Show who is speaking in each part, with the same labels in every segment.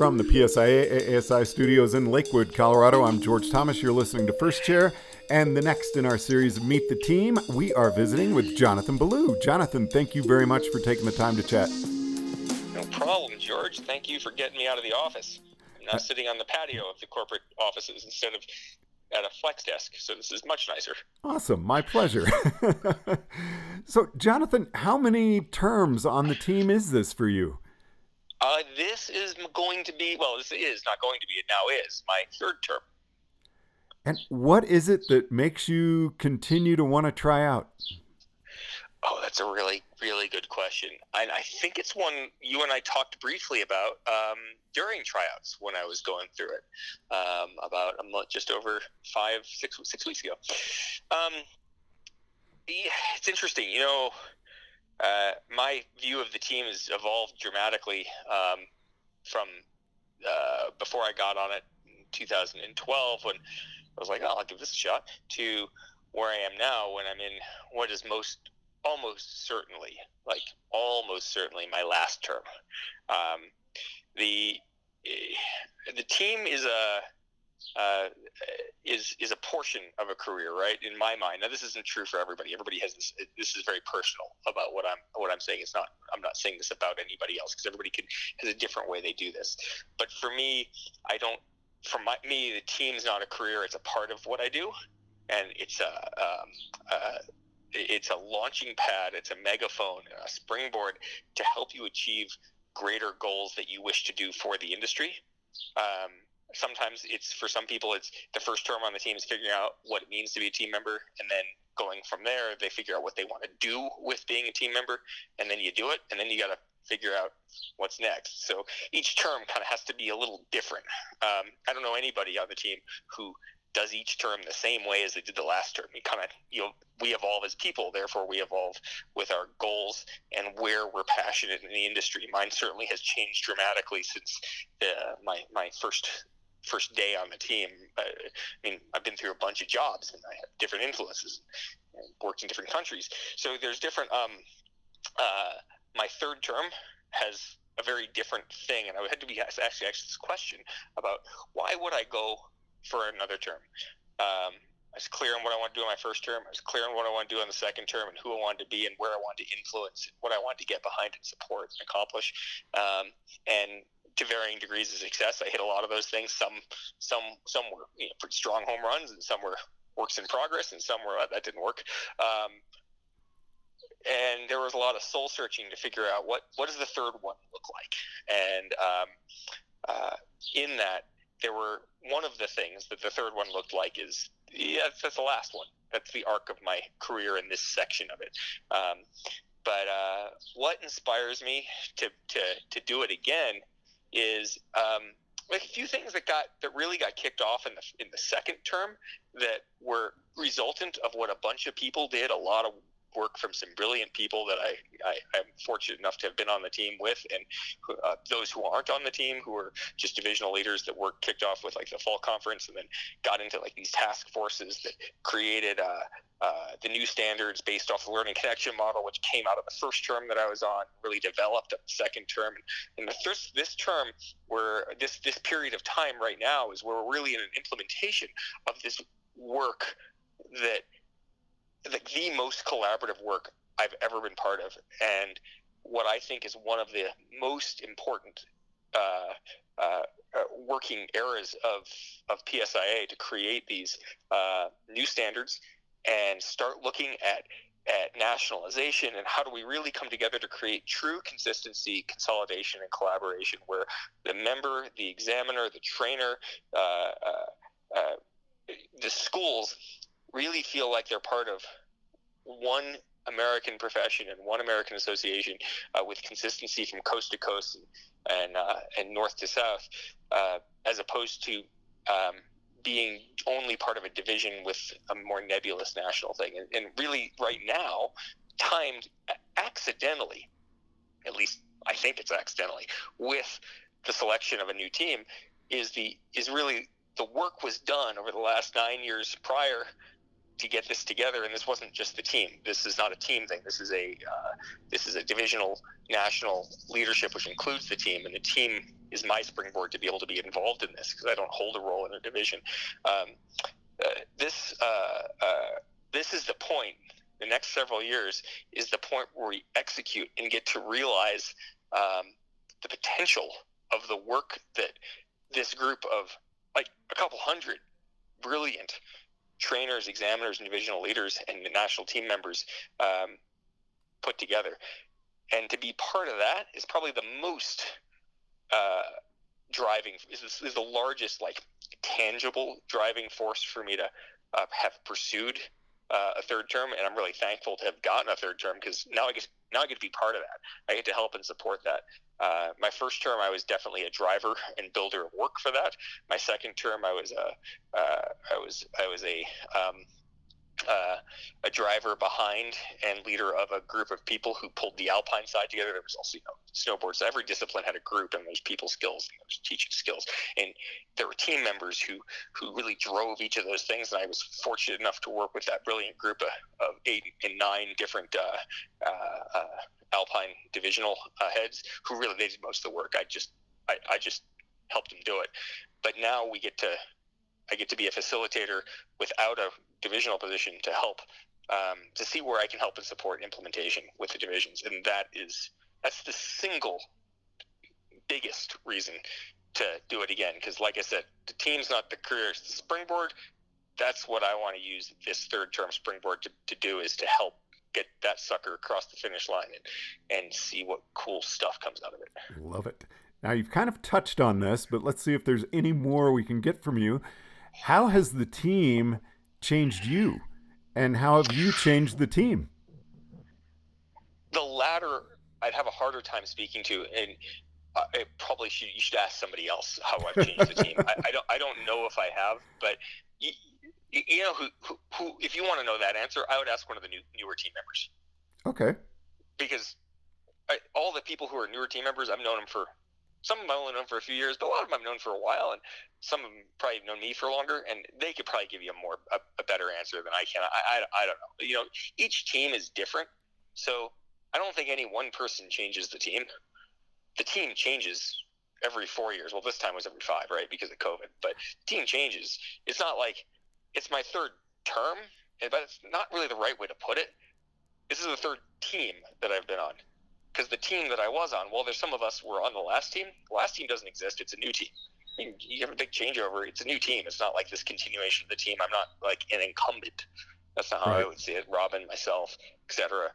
Speaker 1: From the PSIA ASI studios in Lakewood, Colorado, I'm George Thomas. You're listening to First Chair. And the next in our series Meet the Team, we are visiting with Jonathan Ballou. Jonathan, thank you very much for taking the time to chat.
Speaker 2: No problem, George. Thank you for getting me out of the office. I'm now uh, sitting on the patio of the corporate offices instead of at a flex desk. So this is much nicer.
Speaker 1: Awesome. My pleasure. so, Jonathan, how many terms on the team is this for you?
Speaker 2: Uh, this is going to be, well, this is not going to be, it now is my third term.
Speaker 1: And what is it that makes you continue to want to try out?
Speaker 2: Oh, that's a really, really good question. And I think it's one you and I talked briefly about um, during tryouts when I was going through it, um, about a month, just over five, six, six weeks ago. Um, yeah, it's interesting. You know, uh, my view of the team has evolved dramatically um, from uh, before I got on it in 2012 when I was like, oh, I'll give this a shot, to where I am now when I'm in what is most almost certainly, like almost certainly, my last term. Um, the eh, the team is a uh, is is a portion of a career, right? In my mind. Now, this isn't true for everybody. Everybody has this. This is very personal about what I'm what I'm saying. It's not. I'm not saying this about anybody else because everybody can has a different way they do this. But for me, I don't. For my, me, the team's not a career. It's a part of what I do, and it's a. Um, it's a launching pad. It's a megaphone, a springboard to help you achieve greater goals that you wish to do for the industry. Um, sometimes it's for some people it's the first term on the team is figuring out what it means to be a team member and then going from there they figure out what they want to do with being a team member and then you do it and then you got to figure out what's next so each term kind of has to be a little different um, i don't know anybody on the team who does each term the same way as they did the last term. You kind of, you know, we evolve as people, therefore we evolve with our goals and where we're passionate in the industry. Mine certainly has changed dramatically since the, my my first first day on the team. I, I mean, I've been through a bunch of jobs and I have different influences and worked in different countries. So there's different. Um, uh, my third term has a very different thing, and I had to be asked actually asked this question about why would I go for another term. Um, I was clear on what I want to do in my first term. I was clear on what I want to do in the second term and who I wanted to be and where I wanted to influence, what I wanted to get behind and support and accomplish. Um, and to varying degrees of success, I hit a lot of those things. Some, some, some were you know, pretty strong home runs, and some were works in progress, and some were uh, that didn't work. Um, and there was a lot of soul searching to figure out what what does the third one look like. And um, uh, in that, there were one of the things that the third one looked like is yeah that's the last one that's the arc of my career in this section of it um, but uh, what inspires me to, to, to do it again is um, like a few things that got that really got kicked off in the in the second term that were resultant of what a bunch of people did a lot of work from some brilliant people that I, I am fortunate enough to have been on the team with, and uh, those who aren't on the team who are just divisional leaders that work kicked off with like the fall conference, and then got into like these task forces that created uh, uh, the new standards based off the learning connection model, which came out of the first term that I was on, really developed at the second term, and the first this term where this this period of time right now is where we're really in an implementation of this work that the, the most collaborative work I've ever been part of, and what I think is one of the most important uh, uh, uh working eras of of PSIA to create these uh, new standards and start looking at at nationalization and how do we really come together to create true consistency, consolidation, and collaboration, where the member, the examiner, the trainer, uh, uh, the schools really feel like they're part of one American profession and one American association uh, with consistency from coast to coast and uh, and north to south, uh, as opposed to um, being only part of a division with a more nebulous national thing. And, and really, right now, timed accidentally, at least I think it's accidentally, with the selection of a new team, is the is really the work was done over the last nine years prior to get this together, and this wasn't just the team. This is not a team thing. This is a uh, this is a divisional national leadership, which includes the team, and the team is my springboard to be able to be involved in this because I don't hold a role in a division. Um, uh, this uh, uh, this is the point. The next several years is the point where we execute and get to realize um, the potential of the work that this group of like a couple hundred brilliant trainers, examiners, and divisional leaders and national team members um, put together. And to be part of that is probably the most uh, driving, is, is the largest, like, tangible driving force for me to uh, have pursued uh, a third term, and I'm really thankful to have gotten a third term because now I get now I get to be part of that. I get to help and support that. Uh, my first term, I was definitely a driver and builder of work for that. My second term, I was a, uh, I was, I was a, um, uh, a driver behind and leader of a group of people who pulled the alpine side together. There was also, you know, snowboards. Every discipline had a group, and there's people skills, and there's teaching skills, and there were team members who who really drove each of those things. And I was fortunate enough to work with that brilliant group of, of eight and nine different uh, uh, uh Alpine divisional uh, heads who really did most of the work. I just I, I just helped them do it. But now we get to I get to be a facilitator without a divisional position to help um, to see where I can help and support implementation with the divisions, and that is that's the single biggest reason to do it again. Because, like I said, the team's not the career; it's the springboard. That's what I want to use this third term springboard to, to do is to help get that sucker across the finish line and, and see what cool stuff comes out of it.
Speaker 1: Love it. Now, you've kind of touched on this, but let's see if there's any more we can get from you. How has the team changed you? And how have you changed the team?
Speaker 2: The latter, I'd have a harder time speaking to. And uh, I probably should you should ask somebody else how I've changed the team. I, I, don't I don't know if I have, but you know who, who, who, if you want to know that answer, I would ask one of the new, newer team members.
Speaker 1: Okay.
Speaker 2: Because I, all the people who are newer team members, I've known them for some of them I've only known for a few years, but a lot of them I've known for a while, and some of them probably have known me for longer, and they could probably give you a more a, a better answer than I can. I, I, I don't know. You know, each team is different, so I don't think any one person changes the team. The team changes every four years. Well, this time was every five, right, because of COVID. But team changes. It's not like it's my third term, but it's not really the right way to put it. This is the third team that I've been on. Because the team that I was on, well, there's some of us were on the last team. The last team doesn't exist. It's a new team. You, you have a big changeover. It's a new team. It's not like this continuation of the team. I'm not like an incumbent. That's not how right. I would see it. Robin, myself, etc.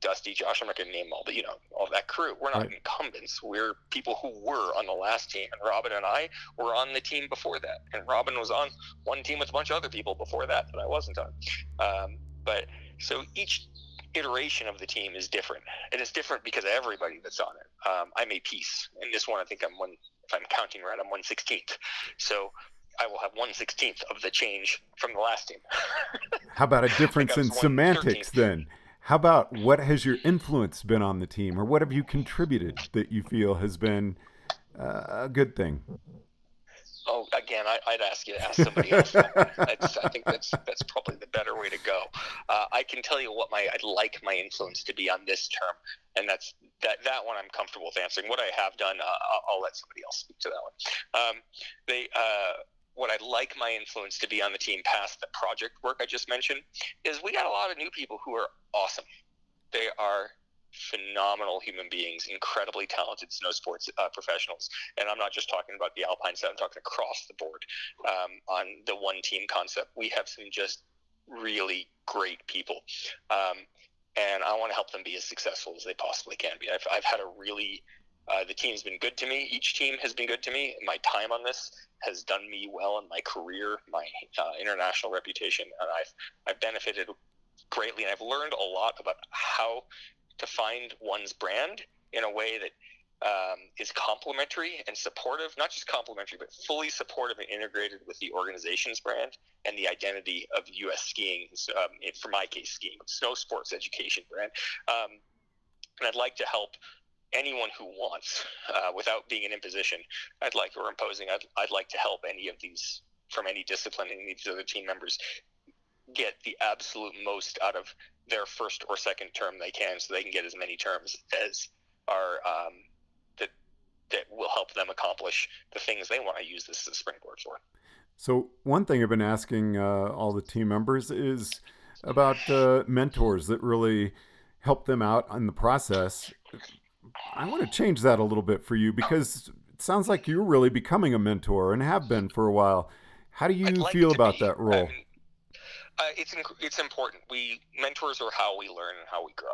Speaker 2: Dusty, Josh, I'm not going to name all but you know, all that crew. We're not right. incumbents. We're people who were on the last team. And Robin and I were on the team before that. And Robin was on one team with a bunch of other people before that that I wasn't on. Um, but so each iteration of the team is different. And it's different because of everybody that's on it. Um, I'm a piece. And this one, I think I'm one, if I'm counting right, I'm 116th. So I will have one sixteenth of the change from the last team.
Speaker 1: How about a difference in semantics then? How about what has your influence been on the team, or what have you contributed that you feel has been uh, a good thing?
Speaker 2: Oh, again, I, would ask you to ask somebody else. I think that's that's probably the better way to go. Uh, I can tell you what my I'd like my influence to be on this term, and that's that that one I'm comfortable with answering. What I have done, uh, I'll, I'll, let somebody else speak to that one. Um, they uh, what I'd like my influence to be on the team past the project work I just mentioned is we got a lot of new people who are awesome. They are phenomenal human beings, incredibly talented snow sports uh, professionals. And I'm not just talking about the Alpine side, I'm talking across the board um, on the one team concept. We have some just really great people. Um, and I want to help them be as successful as they possibly can be. I've, I've had a really uh, the team's been good to me. Each team has been good to me. My time on this has done me well in my career, my uh, international reputation, and I've I've benefited greatly, and I've learned a lot about how to find one's brand in a way that um, is complementary and supportive, not just complementary, but fully supportive and integrated with the organization's brand and the identity of U.S. skiing, um, for my case, skiing, snow sports education brand. Um, and I'd like to help anyone who wants, uh, without being an imposition, I'd like or imposing. I'd, I'd like to help any of these from any discipline, any of these other team members get the absolute most out of their first or second term they can, so they can get as many terms as are um, that that will help them accomplish the things they want to use this as a springboard for.
Speaker 1: So one thing I've been asking uh, all the team members is about uh, mentors that really help them out in the process. I want to change that a little bit for you because it sounds like you're really becoming a mentor and have been for a while. How do you
Speaker 2: like
Speaker 1: feel about
Speaker 2: be.
Speaker 1: that role?
Speaker 2: Um, uh, it's it's important. We mentors are how we learn and how we grow.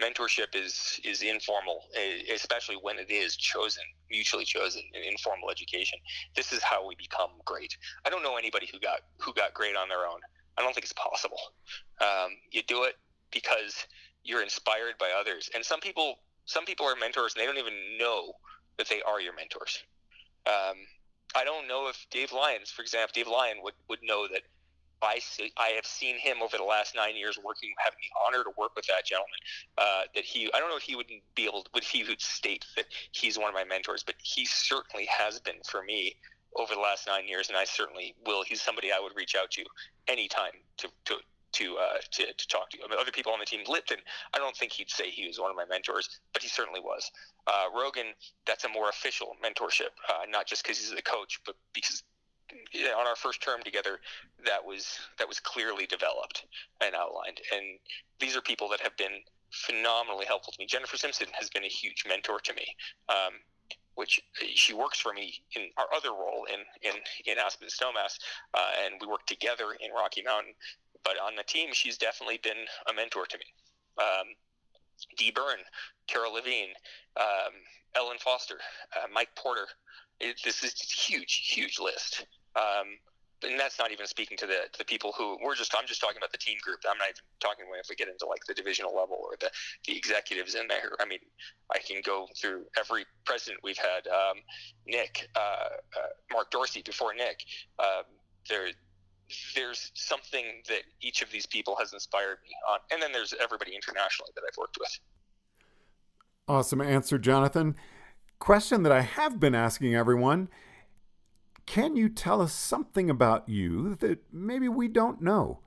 Speaker 2: Mentorship is is informal, especially when it is chosen, mutually chosen in informal education. This is how we become great. I don't know anybody who got who got great on their own. I don't think it's possible. Um, you do it because you're inspired by others, and some people some people are mentors and they don't even know that they are your mentors. Um, I don't know if Dave Lyons, for example, Dave Lyon would, would know that I see, I have seen him over the last nine years working, having the honor to work with that gentleman. Uh, that he, I don't know if he would be able, to, would he would state that he's one of my mentors, but he certainly has been for me over the last nine years, and I certainly will. He's somebody I would reach out to anytime to to to uh, to, to talk to. I mean, other people on the team, Lipton, I don't think he'd say he was one of my mentors, but he certainly was. Uh, Rogan, that's a more official mentorship, uh, not just because he's the coach, but because on our first term together, that was that was clearly developed and outlined. And these are people that have been phenomenally helpful to me. Jennifer Simpson has been a huge mentor to me. Um, which she works for me in our other role in in, in Aspen Snowmass, uh, and we work together in Rocky Mountain. But on the team, she's definitely been a mentor to me. Um, Dee Byrne, Carol Levine, um, Ellen Foster, uh, Mike Porter. It, this is a huge, huge list. Um, and that's not even speaking to the to the people who we're just I'm just talking about the team group. I'm not even talking when if we get into like the divisional level or the the executives in there. I mean, I can go through every president we've had. Um, Nick, uh, uh, Mark Dorsey before Nick. Um, there there's something that each of these people has inspired me on, and then there's everybody internationally that I've worked with.
Speaker 1: Awesome answer, Jonathan. Question that I have been asking everyone can you tell us something about you that maybe we don't know?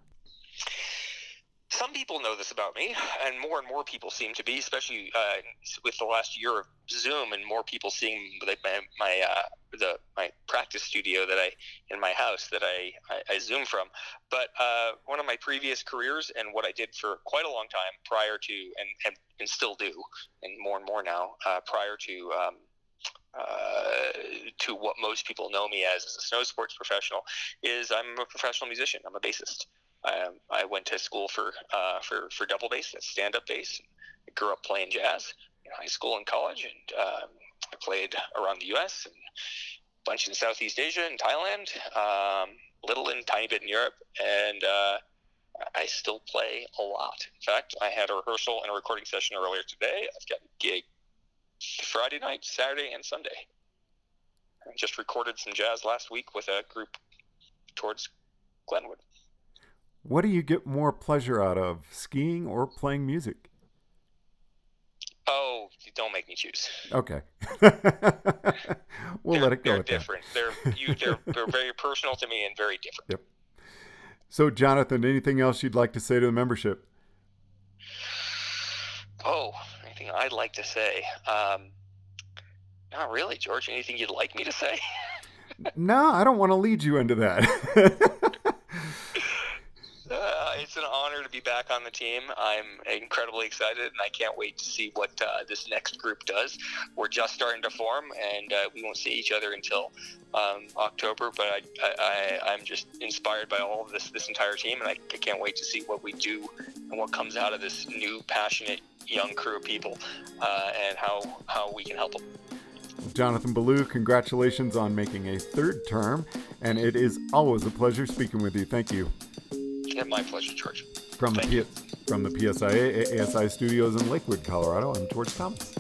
Speaker 2: some people know this about me, and more and more people seem to be, especially uh, with the last year of Zoom, and more people seeing my my uh, the my practice studio that I in my house that I I, I Zoom from. But uh, one of my previous careers and what I did for quite a long time prior to and and, and still do, and more and more now uh, prior to. Um, uh, to what most people know me as, as a snow sports professional, is I'm a professional musician. I'm a bassist. Um, I went to school for uh, for for double bass, that's stand up bass. I grew up playing jazz in high school and college, and um, I played around the U.S. and a bunch in Southeast Asia and Thailand, um, little and tiny bit in Europe, and uh, I still play a lot. In fact, I had a rehearsal and a recording session earlier today. I've got a gig Friday night, Saturday, and Sunday. I just recorded some jazz last week with a group towards Glenwood.
Speaker 1: What do you get more pleasure out of, skiing or playing music?
Speaker 2: Oh, don't make me choose.
Speaker 1: Okay. we'll
Speaker 2: they're,
Speaker 1: let it go.
Speaker 2: They're different. They're you. They're, they're very personal to me and very different.
Speaker 1: Yep. So, Jonathan, anything else you'd like to say to the membership?
Speaker 2: Oh, anything I'd like to say? Um, not really, George. Anything you'd like me to say?
Speaker 1: no, I don't want to lead you into that.
Speaker 2: Uh, it's an honor to be back on the team. I'm incredibly excited, and I can't wait to see what uh, this next group does. We're just starting to form, and uh, we won't see each other until um, October. But I, I, am just inspired by all of this, this entire team, and I, I, can't wait to see what we do and what comes out of this new, passionate young crew of people, uh, and how how we can help them.
Speaker 1: Jonathan Ballou, congratulations on making a third term, and it is always a pleasure speaking with you. Thank you.
Speaker 2: Yeah, my pleasure, George.
Speaker 1: From
Speaker 2: Thank
Speaker 1: the P- from the PSIA ASI studios in Lakewood, Colorado, I'm George Thomas.